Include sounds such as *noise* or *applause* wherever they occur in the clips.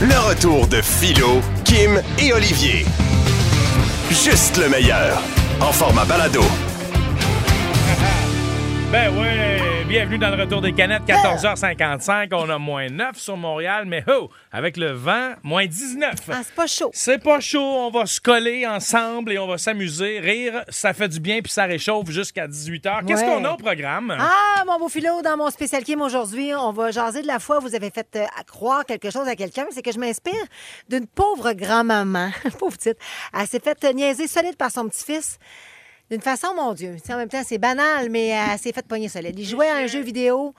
Le retour de Philo, Kim et Olivier. Juste le meilleur. En format balado. *laughs* Ben ouais, bienvenue dans le retour des canettes, 14h55. On a moins 9 sur Montréal, mais oh, avec le vent, moins 19. Ah, c'est pas chaud. C'est pas chaud, on va se coller ensemble et on va s'amuser. Rire, ça fait du bien puis ça réchauffe jusqu'à 18h. Qu'est-ce Ouais. qu'on a au programme? Ah, mon beau philo, dans mon spécial Kim aujourd'hui, on va jaser de la fois où vous avez fait euh, croire quelque chose à quelqu'un. C'est que je m'inspire d'une pauvre grand-maman, *laughs* pauvre petite. Elle s'est fait niaiser solide par son petit-fils. D'une façon, mon Dieu. Tu sais, en même temps, c'est banal, mais elle s'est fait pogner solide. Il jouait à un jeu vidéo,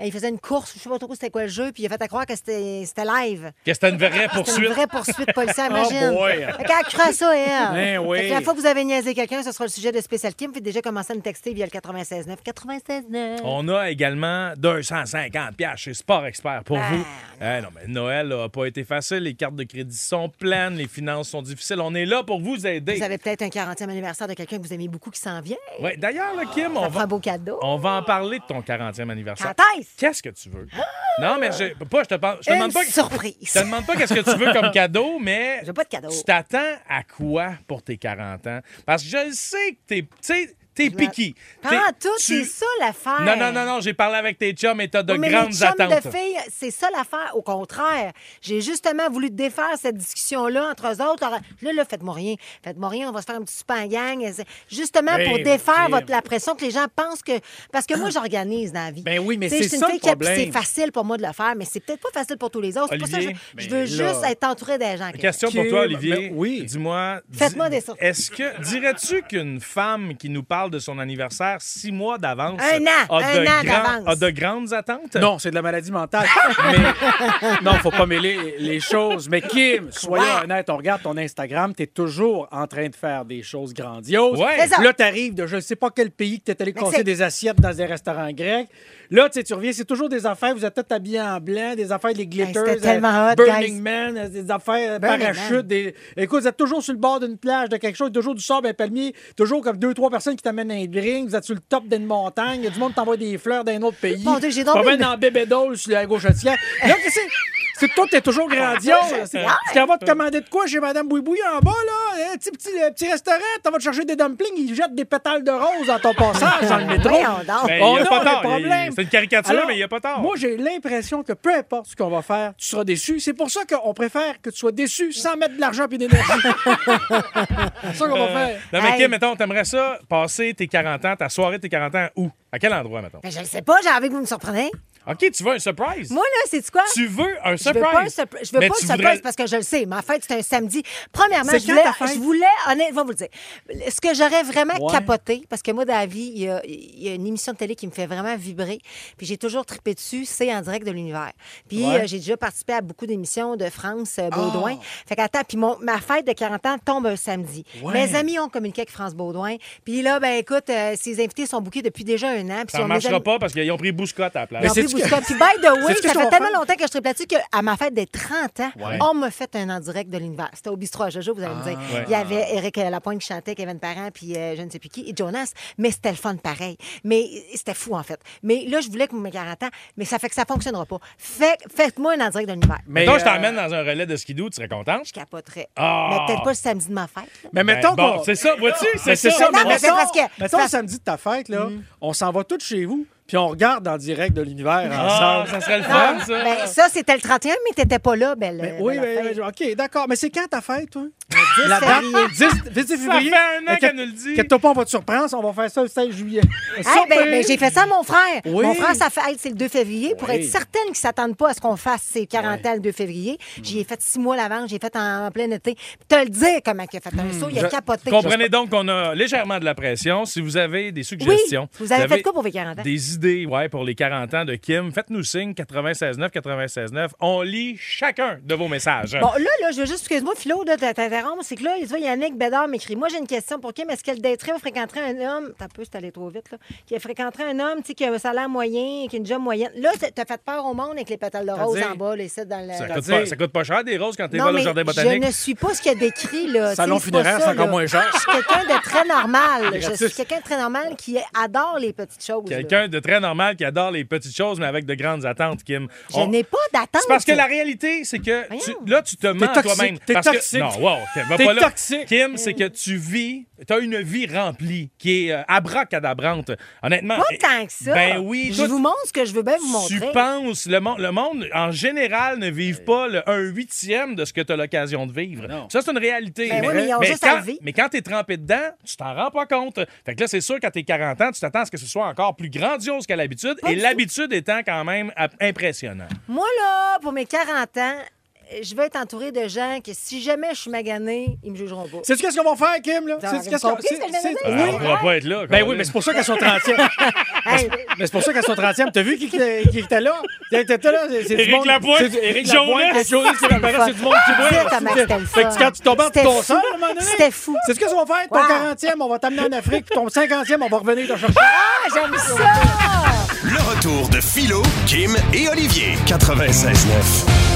euh, il faisait une course, je sais pas trop c'était quoi le jeu, puis il a fait à croire que c'était c'était live. Que c'était une vraie C'était poursuite. une vraie poursuite policière, *laughs* imagine. Oh boy. Fait qu'elle ça, elle. Ben *laughs* oui. Fait que la fois que vous avez niaisé quelqu'un, ce sera le sujet de Spécial Kim. Puis déjà commencé à me texter via le 96.9. 96.9. On a également 250 pièces chez Sport Expert pour Ah, vous. Eh non, mais Noël n'a pas été facile. Les cartes de crédit sont pleines, les finances sont difficiles. On est là pour vous aider. Vous avez peut-être un 40e anniversaire de quelqu'un que vous aimez beaucoup qui s'en vient. Ouais, D'ailleurs, là, Kim, on va, beau cadeau. on va en parler de ton 40e anniversaire. Qu'est-ce que tu veux? Non, mais je, pas, je te, parle- je te Une demande pas. surprise. Je te demande pas qu'est-ce que tu veux comme cadeau, mais *laughs* Je veux pas de cadeau. tu t'attends à quoi pour tes 40 ans? Parce que je sais que t'es, tu sais, t'es piqué. Pas en tout, tu- c'est ça l'affaire. Non, non, non, non, j'ai parlé avec tes chums et t'as de Oui, mais grandes les chums attentes. de filles, c'est ça l'affaire. Au contraire, j'ai justement voulu défaire cette discussion-là entre eux autres. Alors, Là, là, faites-moi rien. Faites-moi rien, on va se faire un petit super en gang. Justement Oui, pour défaire votre, la pression que les gens pensent que... Parce que moi, *coughs* j'organise dans la vie. Ben oui, mais c'est ça, une le fille qui- problème. C'est facile pour moi de le faire, mais c'est peut-être pas facile pour tous les autres. C'est pour ça que je, ben veux là- juste être entouré des gens. Question pour toi, Olivier. ben oui. Dis-moi. dis- Faites-moi des. Est-ce que dirais-tu qu'une femme qui nous parle de son anniversaire six mois d'avance Un an, a, un de an d'avance. a de grandes attentes? Non, c'est de la maladie mentale. *laughs* mais non, faut pas mêler les choses. Mais Kim, soyons Ouais. honnêtes, on regarde ton Instagram, tu es toujours en train de faire des choses grandioses. Ouais. C'est ça. Là, tu arrives de je ne sais pas quel pays que tu es allé casser c'est- des assiettes dans des restaurants grecs. Là, tu sais, tu reviens, c'est toujours des affaires, vous êtes tous habillés en blanc, des affaires, des glitters, c'était tellement hot, Burning guys. Man, euh, des affaires, euh, Burning parachutes. Man. Des... Écoute, vous êtes toujours sur le bord d'une plage, de quelque chose, toujours du sable, un palmier, toujours comme deux, trois personnes qui t'amènent un drink, vous êtes sur le top d'une montagne, il y a du monde qui t'envoie des fleurs d'un autre pays. Mon Dieu, j'ai Tu donc promènes une- dans sur la gauchetière. Là, qu'est-ce que c'est? Toi, t'es toujours grandiose. C'est- Tu vas te commander de quoi chez Madame Bouiboui en bas, là? Un petit, petit, euh, petit restaurant, tu vas te chercher des dumplings, ils jettent des pétales de rose dans ton passage dans le *laughs* métro. Ben, On il y a a pas tort. C'est une caricature, Alors, mais il n'y a pas tort. Moi, j'ai l'impression que peu importe ce qu'on va faire, tu seras déçu. C'est pour ça qu'on préfère que tu sois déçu sans mettre de l'argent et d'énergie. *laughs* c'est ça qu'on va faire. Non, mais Hey. Kim, mettons, t'aimerais ça passer tes 40 ans, ta soirée de tes 40 ans où? À quel endroit, mettons? Ben, je ne sais pas, j'ai envie que vous me surpreniez. OK, tu veux un surprise? Moi, là, c'est quoi? Tu veux un Je surprise? veux pas un. Je veux pas un surprise voudrais- parce que je le sais. Ma fête, c'est un samedi. Premièrement, je voulais, je voulais, honnêtement, vous le dire. Ce que j'aurais vraiment Ouais. capoté, parce que moi, dans la vie, il y, a, il y a une émission de télé qui me fait vraiment vibrer, puis j'ai toujours trippé dessus, c'est En direct de l'univers. Puis Ouais. euh, j'ai déjà participé à beaucoup d'émissions de France euh, Baudouin. Fait qu'attends, puis mon- ma fête de 40 ans tombe un samedi. Ouais. Mes amis ont communiqué avec France Baudouin. Puis là, ben écoute, euh, ces invités sont bookés depuis déjà un an. Ça ne marchera amis- pas parce qu'ils ont pris Bouscotte à la place. Puis, by the way, ça je fait tellement longtemps que je là-dessus qu'à ma fête des 30 ans, Ouais. on me fait un en direct de l'univers. C'était au bistrot à Jojo, vous allez me dire. Ouais. Il y avait Eric Lapointe qui chantait, Kevin Parent, puis euh, je ne sais plus qui, et Jonas. Mais c'était le fun pareil. Mais euh, c'était fou, en fait. Mais là, je voulais que mes 40 ans, mais ça fait que ça fonctionnera pas. Fait, faites-moi un en direct de l'univers. Mais, Mettons, je euh, t'emmène dans un relais de skidoo, tu serais contente? Je capoterais. Ah! Mais peut-être pas le samedi de ma fête. là. Mais Ben, mettons bon, qu'on- c'est ça, vois-tu? C'est c'est ça. ça, Non, mais mettons, parce que- mettons samedi de ta fête, là, on s'en va tous chez vous, puis on regarde en direct de l'univers Ah, ensemble. ça serait le fun, ça. Ben, ça, c'était le 31, mais t'étais pas là, belle. Mais belle oui, mais- OK, d'accord. Mais c'est quand ta fête, toi? 10 La date? février. 10, 10 Ça février? fait un an qu'elle nous le dit. Inquiète-toi pas, on va te surprendre. On va faire ça le 16 juillet. Hey, ben, ben, j'ai fait ça à mon frère. Oui. Mon frère, sa fête, c'est le 2 février. Pour Oui. être certaine qu'ils ne s'attendent pas à ce qu'on fasse ses 40 ans le 2 février, j'y ai fait six mois l'avant, j'ai fait en, en plein été. Puis te le dire comment il a fait un saut, il a Je- capoté. Comprenez donc qu'on a légèrement de la pression. Si vous avez des Oui, suggestions, vous avez fait quoi pour vos 40 ans? des idées ouais, pour les 40 ans de Kim, faites-nous signe 96.9, 96.9. On lit chacun de vos messages. Bon, là, là, je veux juste, excuse-moi, Philo, de t'interrompre. C'est que là, il voit Yannick Bédard m'écrit Moi, j'ai une question pour Kim. Est-ce qu'elle daterait ou fréquenterait un homme T'as peu, c'est allé trop vite, là. Qui fréquenterait un homme, tu sais, qui a un salaire moyen, qui a une job moyenne. Là, t'as fait peur au monde avec les pétales de rose en bas, les dans le. Ça coûte, pas, ça coûte pas cher des roses quand t'es au mais jardin je botanique. ne suis pas ce qu'il y a décrit, là. *laughs* Salon funéraire, c'est encore moins cher. Je suis quelqu'un de très normal. Je suis quelqu'un de très normal qui adore les petites choses. Quelqu'un de très normal qui adore les petites choses, mais avec de grandes attentes, Kim. Je On- n'ai pas d'attente. C'est parce que la réalité, c'est que tu- là, tu te mens à toxique, toi-même. t'es Parce que- toxique. Non, wow, Kim, va T'es pas là. toxique. Kim, c'est que tu vis, tu as une vie remplie qui est euh, abracadabrante. Honnêtement. Pas eh, tant que ça. Ben oui, Je vous montre ce que je veux bien vous tu montrer. penses, le monde, le monde, en général, ne vive pas le, un huitième de ce que tu as l'occasion de vivre. Non. Ça, c'est une réalité. Ben oui, mais ils ont juste quand, mais quand t'es trempé dedans, tu t'en rends pas compte. Fait que là, c'est sûr, quand t'es 40 ans, tu t'attends à ce que ce soit encore plus grandiose qu'à l'habitude. Et l'habitude étant quand même ap- impressionnant. Moi, là, pour mes 40 ans, je vais être entourée de gens que si jamais je suis maganée, ils me jugeront pas. Sais-tu qu'est-ce qu'on va faire, Kim? Là? Sais-tu qu'est-ce qu'on- que c'est- c'est- Oui. on pourra pas être là. Ben oui, mais c'est pour ça qu'elles sont 30e. *laughs* Hey, Mais c'est pour ça qu'elles sont 30e. T'as vu qui, était là? Qui était là? C'est- c'est du Éric monde- Lapointe, c'est- Éric. Lapointe, c'est c'est du monde qui boit. Fait que quand tu tombes en ton fou. sol, à un moment donné. C'était fou. C'est ce qu'est-ce qu'on va faire? Ton Wow. 40e, on va t'amener en Afrique. Puis ton 50e, on va revenir te chercher. Ah, j'aime ça! Le retour de Philo, Kim et Olivier. 96.9.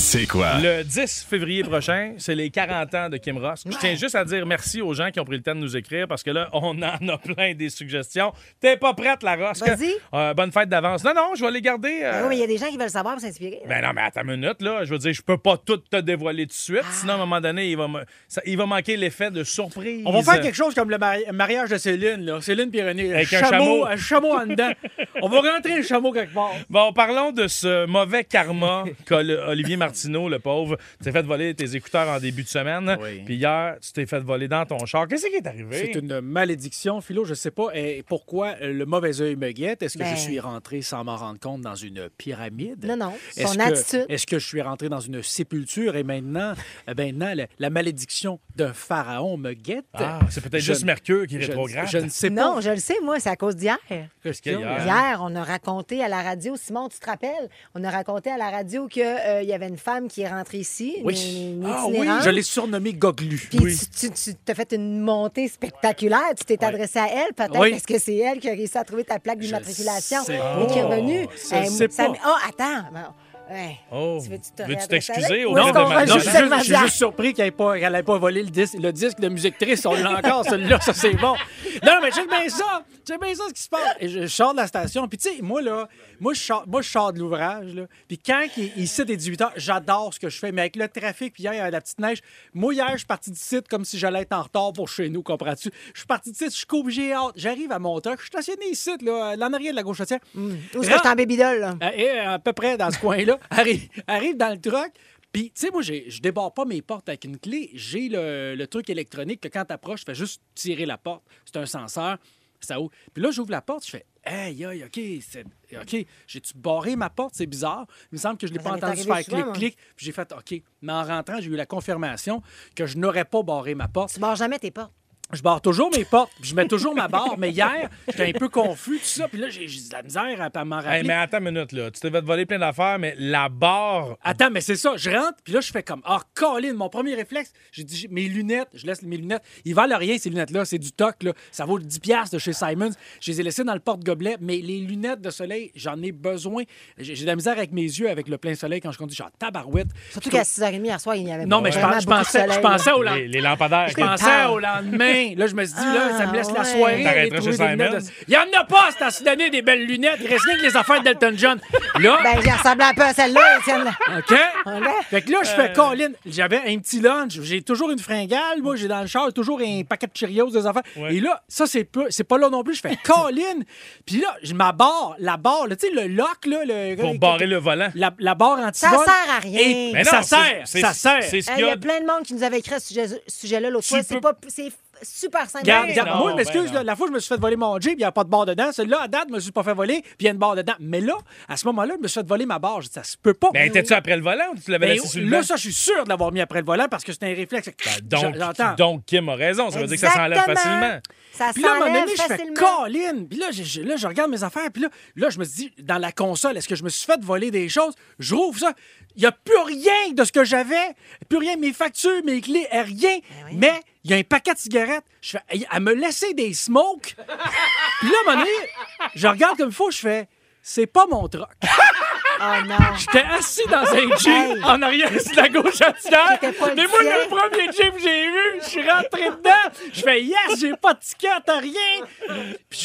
C'est quoi? Le 10 février prochain, c'est les 40 ans de Kim Ross. Je tiens juste à dire merci aux gens qui ont pris le temps de nous écrire parce que là, on *laughs* en a plein des suggestions. T'es pas prête, la Ross? Vas-y. Euh, bonne fête d'avance. Non, non, je vais les garder. euh, Ben oui, mais il y a des gens qui veulent savoir pour s'inspirer. Ben non, mais attends une minute, là. Je veux dire, je peux pas tout te dévoiler tout de suite. Ah. Sinon, à un moment donné, il va, me- ça- il va manquer l'effet de surprise. On va faire quelque chose comme le mari- mariage de Céline, là. Céline René. Avec un chameau. Un chameau en dedans. *laughs* on va rentrer un chameau quelque part. Bon, parlons de ce mauvais karma *laughs* le- Olivier Martineau, le pauvre. Tu t'es fait voler tes écouteurs en début de semaine. Oui. Puis hier, tu t'es fait voler dans ton char. Qu'est-ce qui est arrivé? C'est une malédiction, Philo. Je sais pas eh, pourquoi euh, le mauvais œil me guette. Est-ce que Ben. je suis rentré sans m'en rendre compte dans une pyramide? Non, non. Est-ce Son que- attitude. Est-ce que je suis rentré dans une sépulture et maintenant, euh, maintenant la, la malédiction d'un pharaon me guette? Ah, c'est peut-être Je- juste Mercure qui est je, rétrograde. je ne sais pas. Non, je le sais, moi, c'est à cause d'hier. Qu'est-ce qu'il y a hier? Hier, on a raconté à la radio, Simon, tu te rappelles? On a raconté à la radio qu'il y avait une femme qui est rentrée ici, Oui. une, Ah itinérante. Je l'ai surnommé Goglu. Puis tu, tu- tu t'as fait une montée spectaculaire. Tu t'es adressé à elle, peut-être Oui. parce que c'est elle qui a réussi à trouver ta plaque d'immatriculation et qui est revenue. Je sais ça pas. Oh, attends. Oh. Tu veux-tu t'excuser Où est-ce de ma-? Non, je suis juste, surpris qu'elle n'ait pas, volé le disque, le disque de musique triste. On l'a encore, celui-là, ça c'est bon. Non, mais check bien ça. Check bien ça ce qui se passe. Et je, je sors de la station. Puis tu sais, moi, là, moi, je sors, moi, je sors de l'ouvrage. là. Puis quand il, il cite des 18 heures, j'adore ce que je fais. Mais avec le trafic, puis hier, il y avait la petite neige. Moi, hier, je suis parti du site comme si j'allais être en retard pour chez nous, comprends-tu? Je suis parti du site, je suis obligé hâte. J'arrive à mon truck, je suis stationné ici, là, l'en arrière de la gauche routière. Où est-ce que je suis en baby-doll, là? Euh, et, euh, à peu près dans ce coin-là, arrive, arrive dans le truck. Puis, tu sais, moi, j'ai- je débarre pas mes portes avec une clé. J'ai le, le truc électronique que quand t'approches, je fais juste tirer la porte. C'est un senseur. Ça ouvre. Puis là, j'ouvre la porte, je fais Hey, aïe, OK, c'est- OK, j'ai-tu barré ma porte? C'est bizarre. Il me semble que je l'ai Ça pas entendu faire clic-clic. Puis j'ai fait OK. Mais en rentrant, j'ai eu la confirmation que je n'aurais pas barré ma porte. Tu barres jamais tes portes. Je barre toujours mes portes, puis je mets toujours ma barre. Mais hier, j'étais un peu confus, tout ça. Puis là, j'ai de la misère à, m'en rappeler. Hey, mais attends une minute, là. Tu t'es fait voler plein d'affaires, mais la barre. Attends, mais c'est ça. Je rentre, puis là, je fais comme, ah, Colin, mon premier réflexe, j'ai dit, mes lunettes, je laisse mes lunettes. Ils valent rien, ces lunettes-là. C'est du toc, là. Ça vaut 10$ piastres de chez Simons. Je les ai laissées dans le porte-gobelet, mais les lunettes de soleil, j'en ai besoin. J'ai de la misère avec mes yeux, avec le plein soleil quand je conduis. Je suis en tabarouette. Surtout qu'à 6h30 hier soir, il y avait Non, mais je, pensais, je pensais au lendemain. Les, les lampadaires. Je pensais au lendemain. Là, je me suis dit, là, ça me laisse la Ah, soirée. ouais. aller T'arrêterais trouver chez des lunettes Simons? de- Il y en a pas, c'est à se donner des belles lunettes. Il reste rien que les affaires d'Elton John. Là, Ben, j'ai ressemblé un peu à celle-là, Étienne. là. OK? Voilà. Fait que là, je fais Colin. J'avais un petit lunch. J'ai toujours une fringale. Moi, j'ai dans le char toujours un paquet de Cheerios, des affaires. Ouais. Et là, ça, c'est peu- c'est pas là non plus. Je fais Colin. Puis là, je ma barre, la barre, là, tu sais, le lock, là. Le, Pour barrer le volant. La, la barre anti Ça sert à rien. Et Mais ça non, c'est- sert. c'est- Ça sert. C'est ce Hey, qu'il Il y y a. a plein de monde qui nous avait écrit à ce sujet- ce sujet-là l'autre Tu fois. C'est peux- pas. C'est super simple. Regarde, Ben regarde, non, moi, je ben m'excuse, là, la fois, je me suis fait voler mon Jeep, il n'y a pas de barre dedans. Celle-là, à date, je me suis pas fait voler, puis il y a une barre dedans. Mais là, à ce moment-là, je me suis fait voler ma barre. J'ai dit, ça se peut pas. Mais étais-tu après le volant ou tu l'avais Ben, laissé sur le là, ça, je suis sûr de l'avoir mis après le volant parce que c'est un réflexe. Donc, J'entends. donc, Kim a raison. Ça veut dire que ça s'enlève facilement. Ça Puis là, à un moment donné, je fais. Colin. Puis là, je, là, je regarde mes affaires. Puis là, là, je me dis, dans la console, est-ce que je me suis fait voler des choses? Je rouvre ça. Il n'y a plus rien de ce que j'avais. Plus rien, mes factures, mes clés, euh, rien. Ben Mais il y a un paquet de cigarettes. Je fais, elle me laisser des smokes. Puis là, à un moment donné, je regarde comme il faut. Je fais, c'est pas mon truck. *laughs* Oh non. J'étais assis dans un Jeep Hey. en arrière sur la gauche *laughs* pas le Mais moi, le premier Jeep que j'ai vu, je suis rentré dedans. Je fais yes, j'ai pas de ticket, t'as rien.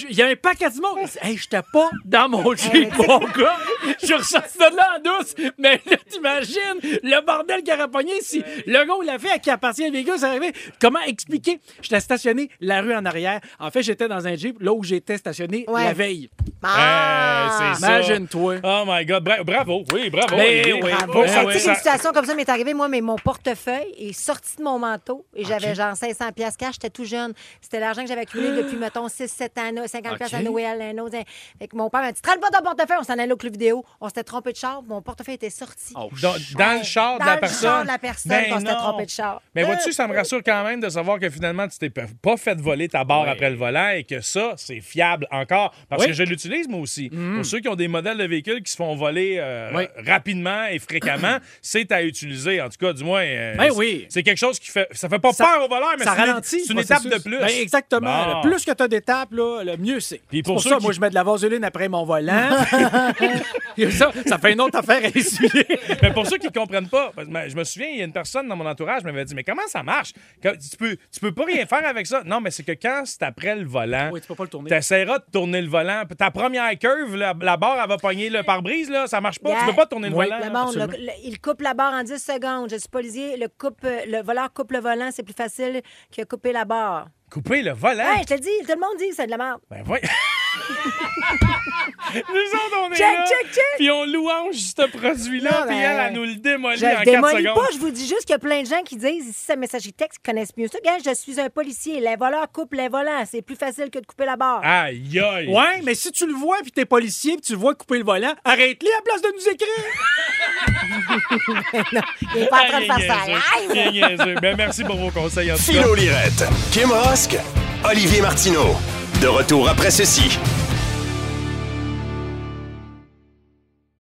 Il y a un paquet de monde. Hey, j'étais pas dans mon Jeep, mon gars. Je suis ressorti de là en douce. Mais là, t'imagines le bordel qu'il aurait pogné si le gars, il l'a fait, qui appartient à Vegas, c'est arrivé. Comment expliquer? J'étais stationné la rue en arrière. En fait, j'étais dans un Jeep, là où j'étais stationné Ouais. la veille. Ah! C'est ça. Imagine-toi. Oh my God. Bra- bravo. Oui, bravo. Ben Olivier. oui, Bravo. Ben oui. Ça- qu'une situation comme ça m'est arrivée, moi, mais mon portefeuille est sorti de mon manteau et j'avais genre 500 pièces cash. J'étais tout jeune. C'était l'argent que j'avais accumulé depuis, mettons, 6-7 ans, là, 50 pièces à. Noël, un autre. Fait que mon père m'a dit, traîne pas ton portefeuille. On s'en allait au club vidéo. On s'était trompé de char. Mon portefeuille était sorti. Oh, Dans, dans le char de Dans la le personne. char de la personne, Ben qu'on s'était non. trompé de char. Mais vois-tu, ça me rassure quand même de savoir que finalement, tu t'es pas fait voler ta barre après le volant et que ça, c'est fiable encore. Parce Oui. que je l'utilise moi aussi. Pour ceux qui ont des modèles de véhicules qui se font voler euh, Oui. rapidement et fréquemment, *clears throat* c'est à utiliser. En tout cas, du moins. euh, Ben c'est- oui. C'est quelque chose qui fait. Ça fait pas Ça- peur au voleur, mais ça c'est une- ralentit. C'est une étape de plus. Ben, exactement. Bon. Plus que tu as d'étapes, le mieux c'est. Pour pour ça, qui- moi, je mets de la vaseline après mon volant. *laughs* *laughs* Ça, ça fait une autre affaire à essuyer. Mais pour ceux qui ne comprennent pas, que je me souviens, il y a une personne dans mon entourage qui m'avait dit Mais comment ça marche? Tu peux, tu peux pas rien faire avec ça. Non, mais c'est que quand c'est après le volant, Oui, tu peux pas le tourner. tu essaieras de tourner le volant. Ta première curve, la, la barre, elle va pogner le pare-brise, là, ça marche pas. Yeah. Tu peux pas tourner le Oui. volant. Le monde, absolument. le- le- il coupe la barre en 10 secondes. Je suis policier. Le, coupe, euh, le voleur coupe le volant. C'est plus facile que couper la barre. Couper le volant? Hey, je te le dis, tout le monde dit que c'est de la merde. Ben. Nous autres, on est Check, là, check, check. Puis on louange ce produit-là, Non, puis elle, elle nous le démolit Je en le 4 démolis secondes. pas, je vous dis juste qu'il y a plein de gens qui disent ici, sa messagerie texte, qui connaissent mieux ça. Gars, je suis un policier. Les voleurs coupent les volants. C'est plus facile que de couper la barre. Aïe, aïe. Ouais, mais si tu le vois puis t'es policier puis tu le vois couper le volant, arrête-le à la place de nous écrire. *laughs* Il est pas en train de Bien faire ça live. bien. Ben, merci pour vos conseils. En. Philo Lirette, Kim Rosk, Olivier Martineau. De retour après ceci.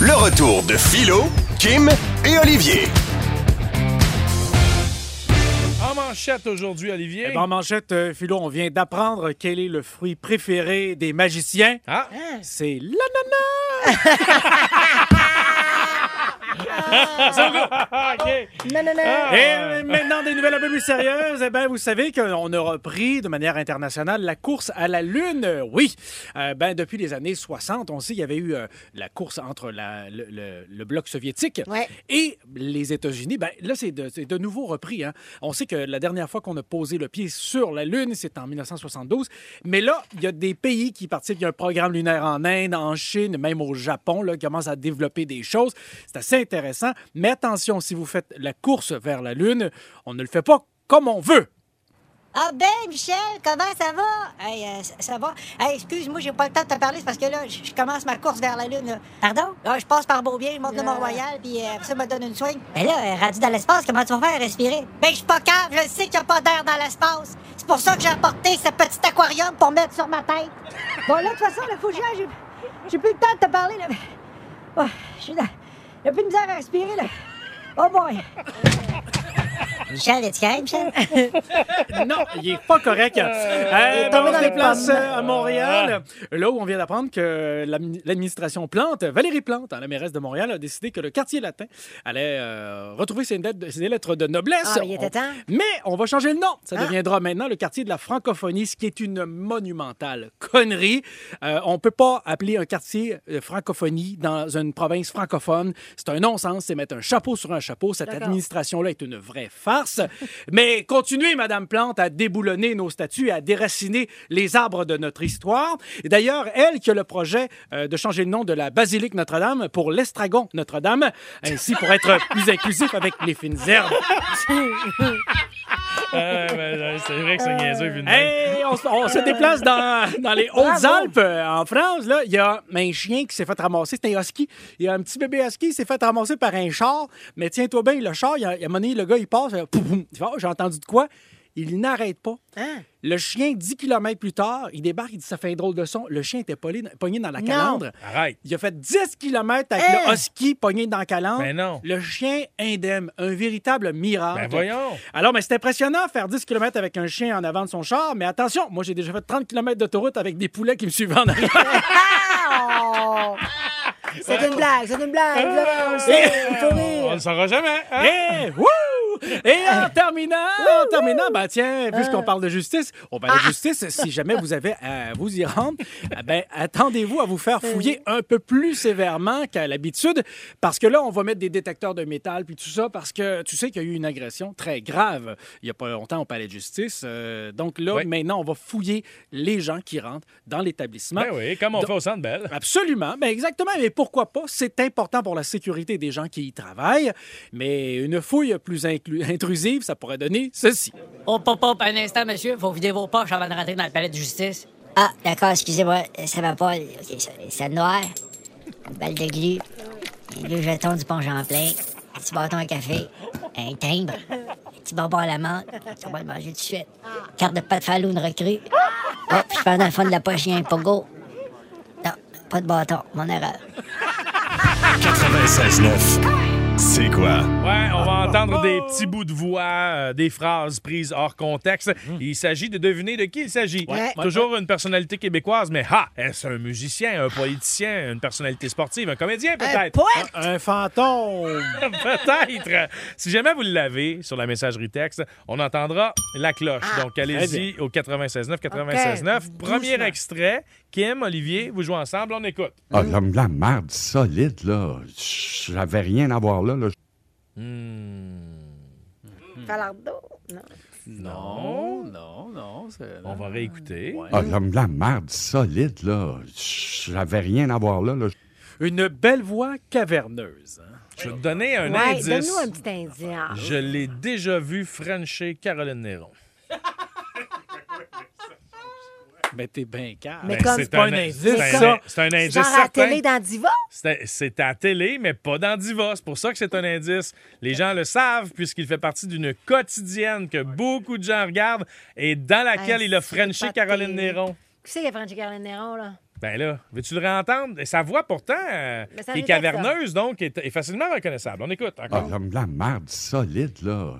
Le retour de Philo, Kim et Olivier. En manchette aujourd'hui, Olivier. Eh ben, en manchette, euh, Philo, on vient d'apprendre quel est le fruit préféré des magiciens. Ah, C'est l'ananas. *laughs* Ah, OK. Non, non, non. Ah. Et maintenant, des nouvelles un peu plus sérieuses. Eh ben, vous savez qu'on a repris de manière internationale la course à la Lune. Oui. Euh, ben, depuis les années 60, on sait qu'il y avait eu euh, la course entre la- le, le- le bloc soviétique Ouais. et les États-Unis. Ben, là, c'est de, nouveau repris. hein. On sait que la dernière fois qu'on a posé le pied sur la Lune, c'est en 1972. Mais là, il y a des pays qui participent. Il y a un programme lunaire en Inde, en Chine, même au Japon, là, qui commencent à développer des choses. C'est assez intéressant. Mais attention, si vous faites la course vers la Lune, on ne le fait pas comme on veut. Ah ben, Michel, comment ça va? Hey, euh, ça, va? Hey, excuse-moi, j'ai pas le temps de te parler, c'est parce que là, je commence ma course vers la Lune. là. Pardon? Là, je passe par Beaubien, je monte le Mont-Royal, puis euh, après ça me donne une swing. Mais là, euh, rendu dans l'espace, comment tu vas faire? Respirer? Ben, je suis pas cave, je sais qu'il y a pas d'air dans l'espace. C'est pour ça que j'ai apporté ce petit aquarium pour mettre sur ma tête. Bon, là, de toute façon, le j'ai j'ai plus le temps de te parler, là. Oh, je suis dans... J'ai plus de misère à respirer, là. Oh boy! Michel, es-tu correct, Michel? Non, il est pas correct. Euh, ben, on se déplace euh, à Montréal, là où on vient d'apprendre que l'admi- l'administration Plante, Valérie Plante, hein, la mairesse de Montréal, a décidé que le quartier latin allait euh, retrouver ses lettres, ses lettres de noblesse. Ah, il était On- temps. Mais on va changer le nom. Ça Ah. deviendra maintenant le quartier de la francophonie, ce qui est une monumentale connerie. Euh, on peut pas appeler un quartier euh, francophonie dans une province francophone. C'est un non-sens. C'est mettre un chapeau sur un chapeau. Cette administration-là est une vraie Mais continuez, Madame Plante, à déboulonner nos statues, à déraciner les arbres de notre histoire. D'ailleurs, elle qui a le projet euh, de changer le nom de la basilique Notre-Dame pour l'estragon Notre-Dame, ainsi pour être *laughs* plus inclusif avec les fines herbes. *laughs* Euh, ben, euh, c'est vrai que c'est niaiseux vu de. Hey, on, se- on se déplace dans, dans les Hautes-Alpes, euh, en France. Là, il y a un chien qui s'est fait ramasser. C'était un husky. Il y a un petit bébé husky qui s'est fait ramasser par un char. Mais tiens-toi bien, le char, il y a, il y a un moment donné, le gars, il passe. Il fait, Oh, J'ai entendu de quoi? Il n'arrête pas. Hein? Le chien, 10 km plus tard, il débarque, il dit Ça fait un drôle de son. Le chien était pogné, pogné dans la Non. calandre. Arrête. Il a fait 10 km avec Hein? le husky pogné dans la calandre. Ben non. Le chien indemne. Un véritable miracle. Ben voyons. Alors, mais c'est impressionnant faire 10 km avec un chien en avant de son char, mais attention, moi j'ai déjà fait 30 km d'autoroute avec des poulets qui me suivaient en arrière. Ah! *laughs* C'est une blague, c'est une blague. Là, on le sait, il faut On rire. ne saura jamais. hein? Et, wouh! Et en terminant, en terminant, ben tiens, puisqu'on parle de justice, on parle de justice, si jamais vous avez à vous y rendre, eh ben attendez-vous à vous faire fouiller un peu plus sévèrement qu'à l'habitude, parce que là, on va mettre des détecteurs de métal puis tout ça, parce que tu sais qu'il y a eu une agression très grave il y a pas longtemps au palais de justice. Euh, donc là, Oui. maintenant, on va fouiller les gens qui rentrent dans l'établissement. Ben oui, comme on Donc- fait au Centre Bell. Absolument. Ben exactement. Mais pourquoi pas? C'est important pour la sécurité des gens qui y travaillent. Mais une fouille plus inclu- intrusive, ça pourrait donner ceci. Hop, hop, hop, un instant, monsieur. Faut vider vos poches avant de rentrer dans le palais de justice. Ah, d'accord, excusez-moi. Ça va pas. OK, ça- c'est noir. Une balle de glu. Deux jetons du pont Champlain. Un petit bâton à café. Un timbre. Un petit bonbon à la menthe. On va le manger tout de suite. Carte de pâte falloune recrue. Hop, je prends dans le fond de la poche, il y a un pogo. Non, pas de bâton. Mon erreur. 96.9. C'est quoi? Ouais, on va entendre des petits bouts de voix, euh, des phrases prises hors contexte. Il s'agit de deviner de qui il s'agit. Ouais. Toujours une personnalité québécoise, mais ha, est-ce un musicien, un politicien, une personnalité sportive, un comédien Un peut-être? poète! Un fantôme. *laughs* Peut-être. Si jamais vous l'avez sur la messagerie texte, on entendra la cloche. Ah, Donc, allez-y au 96.9, 96.9. Ok, Premier doucement. extrait. Kim, Olivier, vous jouez ensemble, on écoute. Ah, la, la merde solide, là. J'avais rien à voir là. là. Falardeau? Non. Non, non, non. c'est- On va réécouter. Ouais. Ah, la, la merde solide, là. J'avais rien à voir là. là. Une belle voix caverneuse. hein. Je vais te donner un Ouais, indice. donne-nous un petit indice. Je l'ai déjà vu Frencher Caroline Néron. Mais t'es bien calme. Mais Ben, comme- c'est C'est pas un un in- indice, c'est un- ça. C'est un indice Genre à la télé dans Diva? C'est à la télé, mais pas dans Diva. C'est pour ça que c'est un indice. Les gens le savent puisqu'il fait partie d'une quotidienne que beaucoup de gens regardent et dans laquelle il a Frenché Caroline. Néron. Qui c'est qui a Frenché Caroline Néron, là? Ben là, veux-tu le réentendre? Et Sa voix, pourtant, euh, est caverneuse, donc, est, est facilement reconnaissable. On écoute Ah, encore. la, la merde solide, là.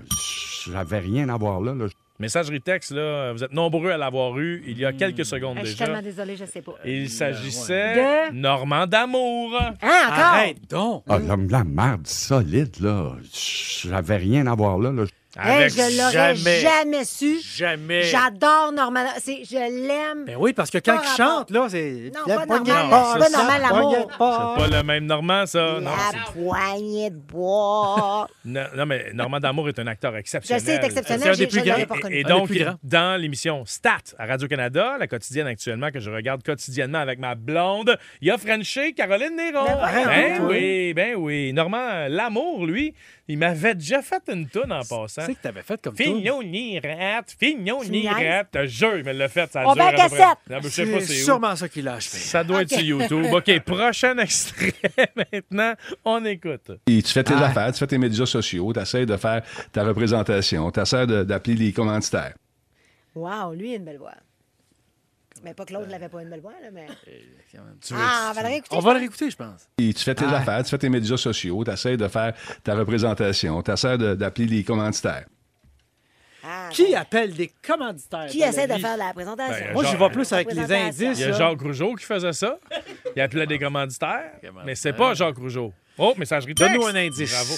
J'avais rien à voir là. là. Messagerie texte, là, vous êtes nombreux à l'avoir eu il y a quelques secondes Ah, Je suis déjà. tellement désolée, je sais pas. Il s'agissait De? Normand d'Amour. Hein, encore? Arrête donc. Ah, la, la merde solide, là. J'avais rien à voir là. là. Hey, je l'aurais jamais- jamais su. Jamais. J'adore Norman. C'est, je l'aime. Ben oui, parce que quand il chante, là, c'est. Non, pas normal. C'est pas ça, normal, l'amour. C'est pas le même Normand, ça. Non, La poignée de bois. non, non, mais Normand d'Amour est un acteur je exceptionnel. sais, c'est exceptionnel. C'est un des plus je grands. Et, et donc, dans l'émission Stat à Radio-Canada, la quotidienne actuellement que je regarde quotidiennement avec ma blonde, il y a Frenché Caroline Néron. Ben Ben toi? oui, ben oui. Normand, l'amour, lui, il m'avait déjà fait une toune en passant. C'est que t'avais fait comme. Fignon ni rate, fignon ni rate. Je te jure, il me l'a fait. Ça On dure cassette. C'est sûrement ça qu'il a achevé. Ça doit être sur YouTube. *laughs* OK, prochain extrait *laughs* maintenant. On écoute. Et tu fais tes Ah. affaires, tu fais tes médias sociaux, tu essaies de faire ta représentation, tu essaies d'appeler les commanditaires. Wow, lui, il a une belle voix. Mais pas Claude n'avait pas une belle voix, là, mais. Tu veux- Ah, on va le réécouter. On va le réécouter, je pense. Et tu fais tes affaires, tu fais tes médias sociaux, tu essaies de faire ta représentation, tu essaies de- d'appeler les commanditaires. Ah, Qui appelle des commanditaires? Qui dans la essaie de vie? faire la présentation? Ben, Moi, j'y vais plus avec les Présentation. indices. Il y a là. Jacques Rougeau qui faisait ça. Il appelait des commanditaires, mais c'est pas Jacques Rougeau. Oh, messagerie texte. Donne-nous un indice. Bravo.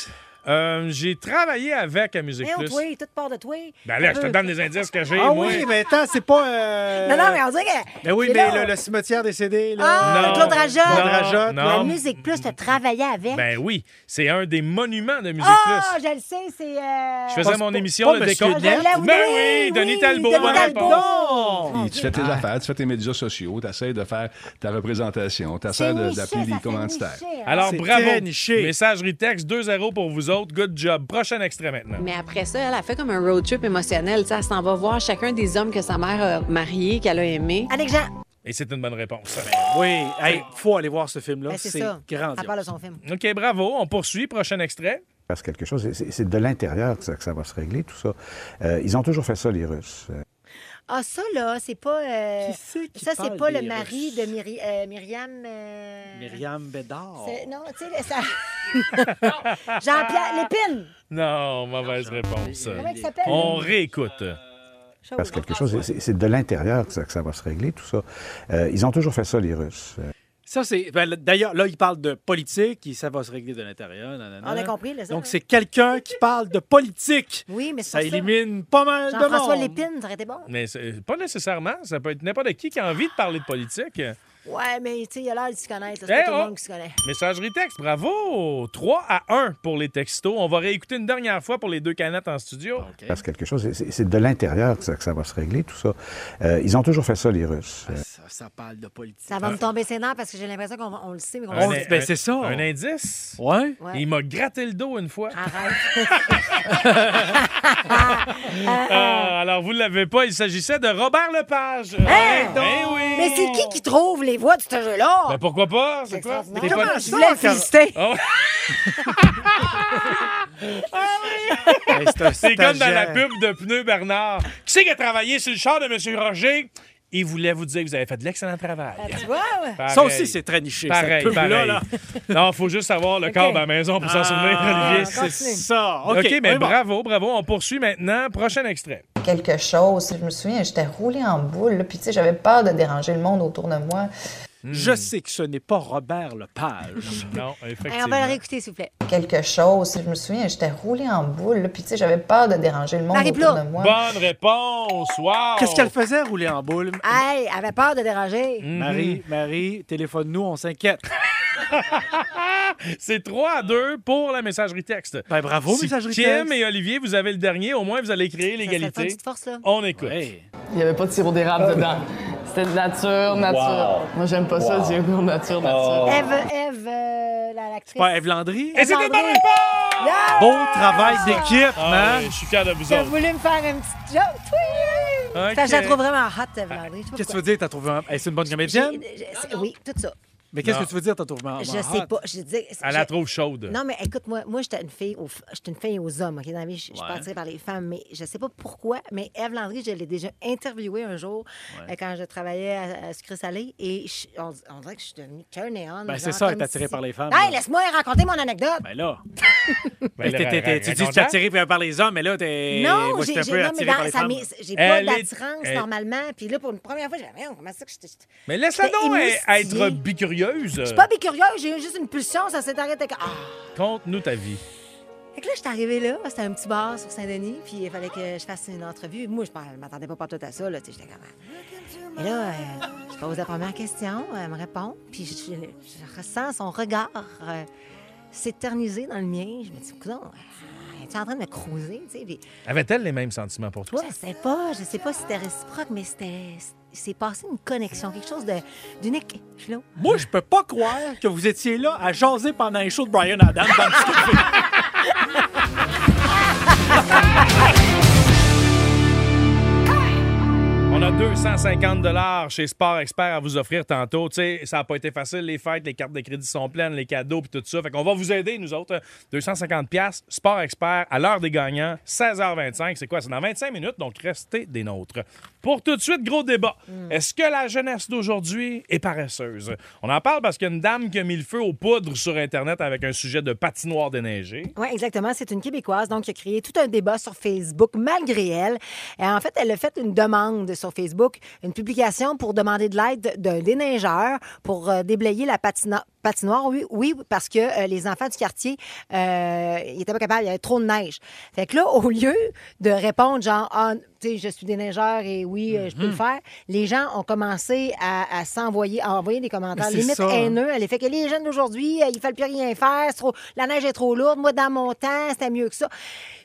Euh, j'ai travaillé avec à Musique Mais oh, Plus. toi, tout part de toi. Ben là, je te donne des indices que j'ai, Ah moi. oui, mais attends, c'est pas. euh, Non, non, mais on dirait que. Ben oui, mais là. le, le cimetière décédé, là. Ah, Non. Claude Rajotte. Claude Rajotte, non. La Musique Plus, t'as travaillé avec? Ben oui, c'est un des monuments de Musique Ah, Plus. je le sais, c'est. euh, Je faisais mon pas- émission, pas le décompte. L'ai- Ben oui, Denis Talbot, Denis bonne Talbot. Non! Tu fais tes affaires, tu fais tes médias sociaux, tu essaies de faire ta représentation, tu essaies d'appeler les commanditaires. hein. Alors, bravo. Messagerie texte 2-0 pour vous autres. Good job. Prochain extrait maintenant. Mais après ça, elle a fait comme un road trip émotionnel. Tu sais, elle s'en va voir chacun des hommes que sa mère a mariés, qu'elle a aimés. Annick Jean. Et c'est une bonne réponse. Oui, hey, faut aller voir ce film-là. Ben, c'est c'est ça. Elle parle de son film. OK, bravo. On poursuit. Prochain extrait. Parce quelque chose, c'est- c'est de l'intérieur que ça, que ça va se régler, tout ça. Euh, ils ont toujours fait ça, les Russes. Ah, ça, là, c'est pas. euh, Qui c'est qui ça, c'est pas le mari Russes? de Myri- euh, Myriam. euh, Myriam Bédard. c'est- Non, tu sais, ça. *laughs* Jean-Pierre Lépine. Non, mauvaise réponse. Comment il s'appelle? On réécoute. parce quelque chose, c'est- c'est de l'intérieur que ça, que ça va se régler, tout ça. Euh, ils ont toujours fait ça, les Russes. Ça, c'est. ben, D'ailleurs, là, il parle de politique, et ça va se régler de l'intérieur. On a compris, là, ça. Donc, c'est quelqu'un qui parle de politique. Oui, mais c'est Ça ça. élimine pas mal de monde. Lépine, ça aurait été bon. Mais c'est pas nécessairement. Ça peut être n'importe qui qui a envie de parler de politique. Ouais, mais tu sais, il a l'air de s'y connaître. C'est Eh, pas tout le oh! monde qui se connaît. Messagerie texte, bravo! 3 à 1 pour les textos. On va réécouter une dernière fois pour les deux canettes en studio. Parce quelque chose, c'est- de l'intérieur que ça, que ça va se régler, tout ça. Euh, ils ont toujours fait ça, les Russes. Euh, Ça, ça parle de politique. Ça va me tomber ses nerfs parce que j'ai l'impression qu'on le sait, mais qu'on Un- le sait. ben, c'est ça. Un indice? Ouais. Ouais. Il m'a gratté le dos une fois. Arrête. *laughs* *laughs* Ah, alors, vous ne l'avez pas, il s'agissait de Robert Lepage. Hein? Eh oui! Mais c'est qui qui trouve les voix de ce jeu-là? Ben, pourquoi pas? C'est quoi? T'es Comment pas- Je voulais le ça, féliciter. *laughs* Hey, c'est comme dans la stagiaire. pub de Pneu Bernard. Qui c'est qui a travaillé sur le char de M. Roger? Il voulait vous dire que vous avez fait de l'excellent travail. Ah, Tu vois? Pareil. Ça aussi, c'est très niché. Pareil, pareil. là. *laughs* Non, faut juste savoir le corps de la maison pour s'en souvenir, Ah, Olivier. c'est ça. OK, mais bon. bravo, bravo. On poursuit maintenant. Prochain extrait. quelque chose. Je me souviens, j'étais roulée en boule, là, puis tu sais, j'avais peur de déranger le monde autour de moi. Je sais que ce n'est pas Robert Lepage. *laughs* Non, Hey, on effectivement. va le réécouter, s'il vous plaît. Quelque chose. Je me souviens, j'étais roulée en boule, là, puis tu sais, j'avais peur de déranger le monde Marie autour de moi. Bonne réponse. Wow! Qu'est-ce qu'elle faisait, rouler en boule? Hey, elle avait peur de déranger. Mhm. Marie, Marie, téléphone-nous, on s'inquiète. *laughs* C'est 3 à 2 pour la messagerie texte. Ben, bravo, Si messagerie Kim texte. et Olivier, vous avez le dernier. Au moins, vous allez créer l'égalité. une petite force, là. On écoute. Ouais. Il n'y avait pas de sirop d'érable dedans. C'était de nature, nature. Moi, j'aime pas ça, yogourt nature, nature. Eve, Eve, euh, la- l'actrice. Pas Eve Landry? Et c'est une bonne Landry. réponse! Yeah! Beau travail d'équipe, Ah, man. je suis fier de vous T'as autres. voulu me faire une petite joke. Oui. Ça, Je la trouve vraiment hot, Eve Landry. Je sais pas Qu'est-ce que tu veux dire? T'as trouvé un... Hey, c'est une bonne comédienne? J'ai- j'ai- Oui, tout ça. Mais qu'est-ce Non. que tu veux dire? T'as trouvé un... Je sais pas. Je dis, Elle la trouve chaude. Non, mais écoute-moi, moi, j'étais une fille aux, j'étais une fille aux hommes, OK? Dans la vie, je je suis pas attirée par les femmes, mais je sais pas pourquoi, mais Eve Landry, je l'ai déjà interviewée un jour euh, quand je travaillais à, à Sucré Salé et je- on, on dirait que je suis devenue turn on. Ben, c'est ça, être attirée si- par les femmes, Hey, là. laisse-moi raconter mon anecdote. Ben là. *laughs* Ben, T'es- là, t'es- t'es- ra- tu dis que tu es attiré par les hommes, mais là, t'es. non, moi, j'ai j'étais un j'ai- peu non, mais attiré dans- par les ça femmes. m'est- j'ai pas Elle est- d'attirance elle- normalement. Puis là, pour une première fois, j'ai dit, Voyons, comment ça que je j'étais- Mais laisse-la J'étais donc émoustillée. être bicurieuse. Je suis pas bicurieuse, j'ai eu juste une pulsion, ça s'est arrêté. Ah! Conte-nous ta vie. Fait que là, j'étais arrivée là, c'était un petit bar sur Saint-Denis, puis il fallait que je fasse une entrevue. Moi, je ne m'attendais pas partout à ça, là, tu sais, j'étais comme... Et là, euh, je pose la première question, elle me répond, puis je, je- je ressens son regard euh, s'éterniser dans le mien. Je me dis, non, es-tu en train de me cruiser, tu sais? Puis Avait-elle les mêmes sentiments pour toi? je sais pas, je sais pas si c'était réciproque, mais c'était... C'est passé une connexion, quelque chose de- d'unique. Moi, je peux pas croire que vous étiez là à jaser pendant les shows de Brian Adams dans le café. *laughs* On a 250 chez Sport Expert à vous offrir tantôt. Tu sais, ça n'a pas été facile, les fêtes, les cartes de crédit sont pleines, les cadeaux puis tout ça. Fait qu'on va vous aider, nous autres. 250 Sport Expert à l'heure des gagnants, 16h25. C'est quoi? C'est dans 25 minutes, donc restez des nôtres. Pour tout de suite, gros débat. Hmm. Est-ce que la jeunesse d'aujourd'hui est paresseuse? On en parle parce qu'il y a une dame qui a mis le feu aux poudres sur Internet avec un sujet de patinoire déneigée. Oui, exactement. C'est une Québécoise donc qui a créé tout un débat sur Facebook malgré elle. Et en fait, elle a fait une demande sur Facebook, une publication pour demander de l'aide d'un déneigeur pour euh, déblayer la patina- patinoire. Oui, oui parce que euh, les enfants du quartier, euh, ils étaient pas capables, il y avait trop de neige. Fait que là, *laughs* au lieu de répondre genre, ah, tu sais, je suis déneigeur et oui, euh, je peux le faire, les gens ont commencé à, à s'envoyer, à envoyer des commentaires limite ça, haineux. Elle fait que les jeunes d'aujourd'hui, ils ne veulent plus rien faire, trop- la neige est trop lourde. Moi, dans mon temps, c'était mieux que ça.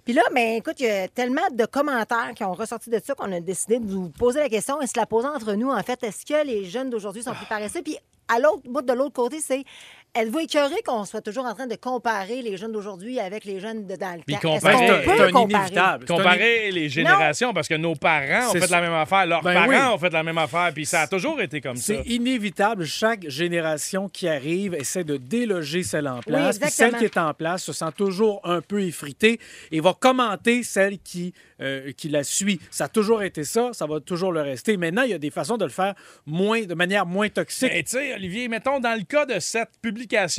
Puis là, ben, écoute, il y a tellement de commentaires qui ont ressorti de ça qu'on a décidé de vous poser la question et se la poser entre nous. En fait, est-ce que les jeunes d'aujourd'hui sont plus paresseux? Puis à l'autre bout de l'autre côté, c'est êtes-vous écœuré qu'on soit toujours en train de comparer les jeunes d'aujourd'hui avec les jeunes de dans le Puis temps? Est-ce comparer- qu'on peut C'est un comparer? inévitable. Comparer les générations, parce que nos parents ont C'est fait la même affaire, leurs Ben parents oui. ont fait la même affaire, puis ça a toujours été comme ça. C'est inévitable. Chaque génération qui arrive essaie de déloger celle en place. puis exactement. celle qui est en place se sent toujours un peu effritée et va commenter celle qui, euh, qui la suit. Ça a toujours été ça, ça va toujours le rester. Maintenant, il y a des façons de le faire moins, de manière moins toxique. Mais tu sais, Olivier, mettons, dans le cas de cette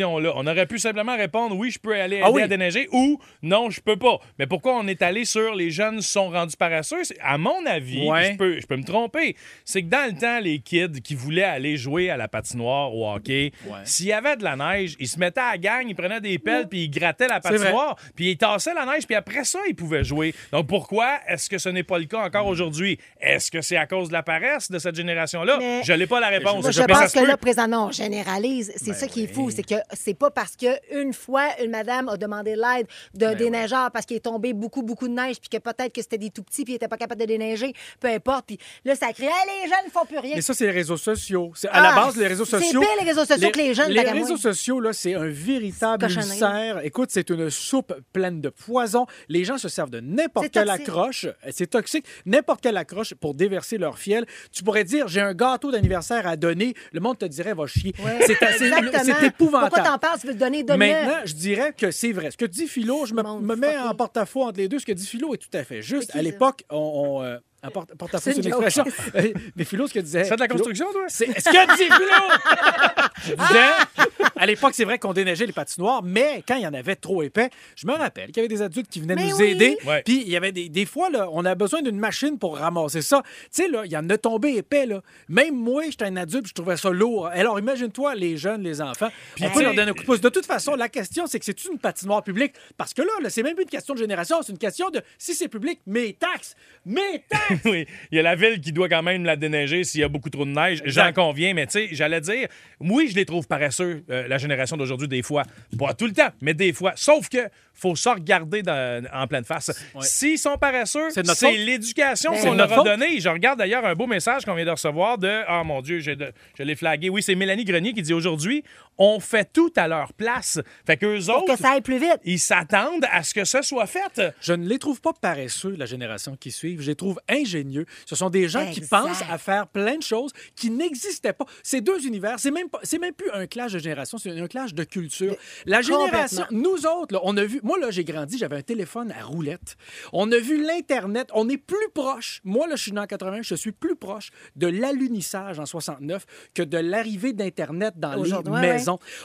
on aurait pu simplement répondre oui, je peux aller aider Ah oui. à déneiger ou non, je peux pas. Mais pourquoi on est allé sur les jeunes sont rendus paresseux? À mon avis, Ouais. je, peux, je peux me tromper, c'est que dans le temps, les kids qui voulaient aller jouer à la patinoire au hockey, s'il y avait de la neige, ils se mettaient à la gang, ils prenaient des pelles, puis ils grattaient la patinoire, puis ils tassaient la neige, puis après ça, ils pouvaient jouer. Donc pourquoi est-ce que ce n'est pas le cas encore aujourd'hui? Est-ce que c'est à cause de la paresse de cette génération-là? Mais- Je n'ai pas la réponse. Moi, je pense se que là, présentement, on généralise. C'est Ben ça qui est fou. C'est que c'est pas parce qu'une fois, une madame a demandé l'aide d'un Ben déneigeur parce qu'il est tombé beaucoup, beaucoup de neige, puis que peut-être que c'était des tout petits, puis ils n'étaient pas capables de déneiger, peu importe. Puis là, ça crée, Hey, les jeunes ne font plus rien. Mais ça, c'est les réseaux sociaux. C'est à la Ah, base les réseaux c'est sociaux. pire, les réseaux sociaux que les jeunes, Les réseaux sociaux, là, c'est un véritable ulcère. Écoute, c'est une soupe pleine de poison. Les gens se servent de n'importe C'est quelle toxique. accroche. C'est toxique. N'importe quelle accroche pour déverser leur fiel. Tu pourrais dire, j'ai un gâteau d'anniversaire à donner. Le monde te dirait, va chier. Ouais. C'est assez- c'est épouvantable. Pourquoi t'en parles? Tu veux donner, donne-le. Maintenant, je dirais que c'est vrai. Ce que dit Philo, je me, me mets en porte-à-faux entre les deux. Ce que dit Philo est tout à fait juste. À l'époque, on. on, euh, en porte- porte-à-faux, C'est une expression. *laughs* Euh, Mais Philo, ce que disait. C'est de la Philo- construction, toi? C'est ce que dit Philo! *laughs* Je disais, à l'époque, c'est vrai qu'on déneigeait les patinoires, mais quand il y en avait trop épais, je me rappelle qu'il y avait des adultes qui venaient Mais nous oui. aider. Ouais. Puis il y avait des, des fois, là, on a besoin d'une machine pour ramasser ça. Tu sais, là, il y en a tombé épais. Là. Même moi, j'étais un adulte, je trouvais ça lourd. Alors imagine-toi les jeunes, les enfants. Puis on tu peut sais- leur donner un coup de pouce. De toute façon, la question, c'est que c'est une patinoire publique. Parce que là, là c'est même plus une question de génération, c'est une question de si c'est public, mes taxes, mes taxes! *laughs* oui, il y a la ville qui doit quand même la déneiger s'il y a beaucoup trop de neige. J'en conviens, mais tu sais, j'allais dire, oui, je les trouve paresseux, euh, la génération d'aujourd'hui, des fois. Pas tout le temps, mais des fois. Sauf que faut ça regarder dans- en pleine face. S'ils sont paresseux, C'est l'éducation Ben qu'on leur a donnée. Je regarde d'ailleurs un beau message qu'on vient de recevoir de Ah mon Dieu, de- je l'ai flagué. Oui, c'est Mélanie Grenier qui dit aujourd'hui, on fait tout à leur place. Fait qu'eux Pour autres, que ça aille plus vite. ils s'attendent à ce que ça soit fait. Je ne les trouve pas paresseux, la génération qui suit. Je les trouve ingénieux. Ce sont des gens qui pensent à faire plein de choses qui n'existaient pas. C'est deux univers. C'est même, pas- c'est même plus un clash de génération, c'est un clash de culture. La génération, nous autres, là, on a vu. Moi, là, j'ai grandi, j'avais un téléphone à roulette. On a vu l'Internet. On est plus proche. Moi, là, je suis né en 80, je suis plus proche de l'alunissage en 69 que de l'arrivée d'Internet dans les Aujourd'hui, ouais,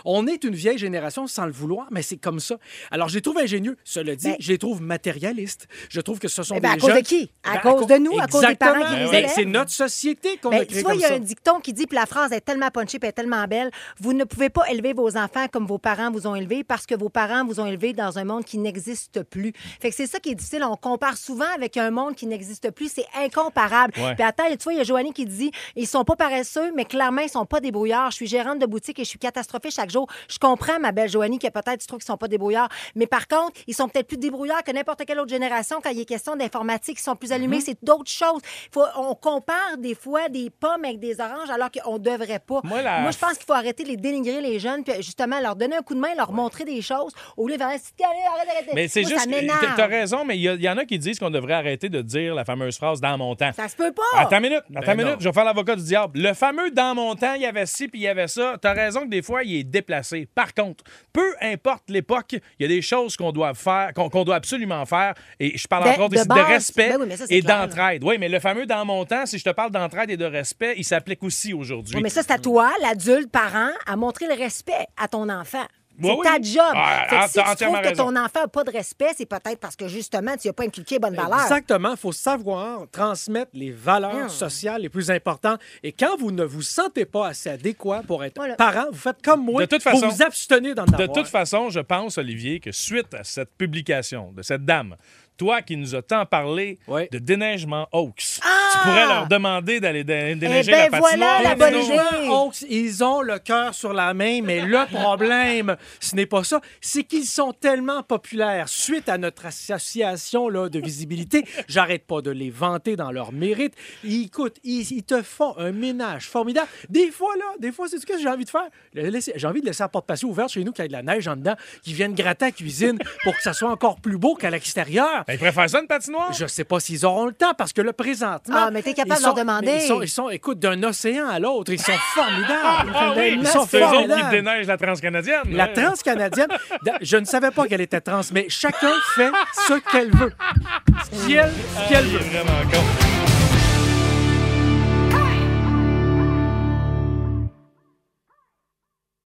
On est une vieille génération sans le vouloir, mais c'est comme ça. Alors, je les trouve ingénieux. Cela dit, Ben- je les trouve matérialistes. Je trouve que ce sont Eh ben, des à cause de qui? À Ben, cause de nous, à cause des parents qui nous Ben, élèvent. C'est notre société qu'on Ben, a créée comme il y a ça. un dicton qui dit, puis la phrase est tellement punchée, puis elle est tellement belle, vous ne pouvez pas élever vos enfants comme vos parents vous ont élevé parce que vos parents vous ont élevé dans un monde qui n'existe plus. Fait que c'est ça qui est difficile. On compare souvent avec un monde qui n'existe plus. C'est incomparable. Ouais. Puis attends, tu vois, il y a Joanie qui dit, ils sont pas paresseux, mais clairement, ils sont pas débrouillards. Je suis gérante de boutique et je suis catastrophée chaque jour. Je comprends, ma belle Joanie, que peut-être tu trouves qu'ils sont pas débrouillards. Mais par contre, ils sont peut-être plus débrouillards que n'importe quelle autre génération quand il est question d'informatique. Ils sont plus allumés. Mhm. C'est d'autres choses. Faut, on compare des fois des pommes avec des oranges alors qu'on devrait pas. Moi, la- je pense qu'il faut arrêter de les dénigrer, les jeunes, puis justement leur donner un coup de main, leur montrer des choses au lieu de faire arrête, arrête, arrête. Mais c'est juste m'énerve. t'as- raison, mais il y, en a qui disent qu'on devrait arrêter de dire la fameuse phrase dans mon temps. Ça se peut pas. Attends une minute, attends Ben une minute, non. je vais faire l'avocat du diable. Le fameux dans mon temps, il y avait ci puis il y avait ça. T'as raison que des fois, il est déplacé. Par contre, peu importe l'époque, il y a des choses qu'on doit faire, qu'on doit absolument faire. Et je parle De- entre autres de respect Ben oui, ça, et d'entraide. Oui, mais le fameux dans mon temps, si je te parle d'entraide et de respect, il s'applique aussi aujourd'hui. Oui, mais ça, c'est à toi, l'adulte, parent, à montrer le respect à ton enfant. C'est Oui, oui. ta job. Ah, Fait que ah, si tu trouves que ton enfant n'a pas de respect, c'est peut-être parce que justement, tu n'as pas inculqué bonne valeur. Exactement. Il faut savoir transmettre les valeurs Hum. sociales les plus importantes. Et quand vous ne vous sentez pas assez adéquat pour être Voilà. parent, vous faites comme moi. De toute façon- vous vous abstenez d'en De avoir. toute façon, je pense, Olivier, que suite à cette publication de cette dame, toi qui nous as tant parlé de déneigement Oaks, tu pourrais leur demander d'aller dé- déneiger Ah! ben la patinoire. voilà la bonne. Hawks, ils ont le cœur sur la main, mais le *laughs* problème, ce n'est pas ça, c'est qu'ils sont tellement populaires suite à notre association là, de visibilité. *laughs* J'arrête pas de les vanter dans leur mérite. Ils, écoute, ils, ils te font un ménage formidable. Des fois, là, des fois, c'est ce que j'ai envie de faire. J'ai envie de laisser la porte patio ouverte chez nous, qu'il y ait de la neige en dedans, qu'ils viennent gratter à la cuisine pour que ça soit encore plus beau qu'à l'extérieur. Ben, ils préfèrent ça, une patinoire? Je sais pas s'ils auront le temps parce que là, présentement. Ah, mais t'es capable de leur demander. Ils sont, ils sont, écoute, d'un océan à l'autre. Ils sont formidables. Ah oui, Ils sont c'est eux autres qui déneigent la transcanadienne. La ouais. transcanadienne, *laughs* je ne savais pas qu'elle était trans, mais chacun fait ce qu'elle veut. Ce qu'elle ce qu'elle Ah, veut. est vraiment con.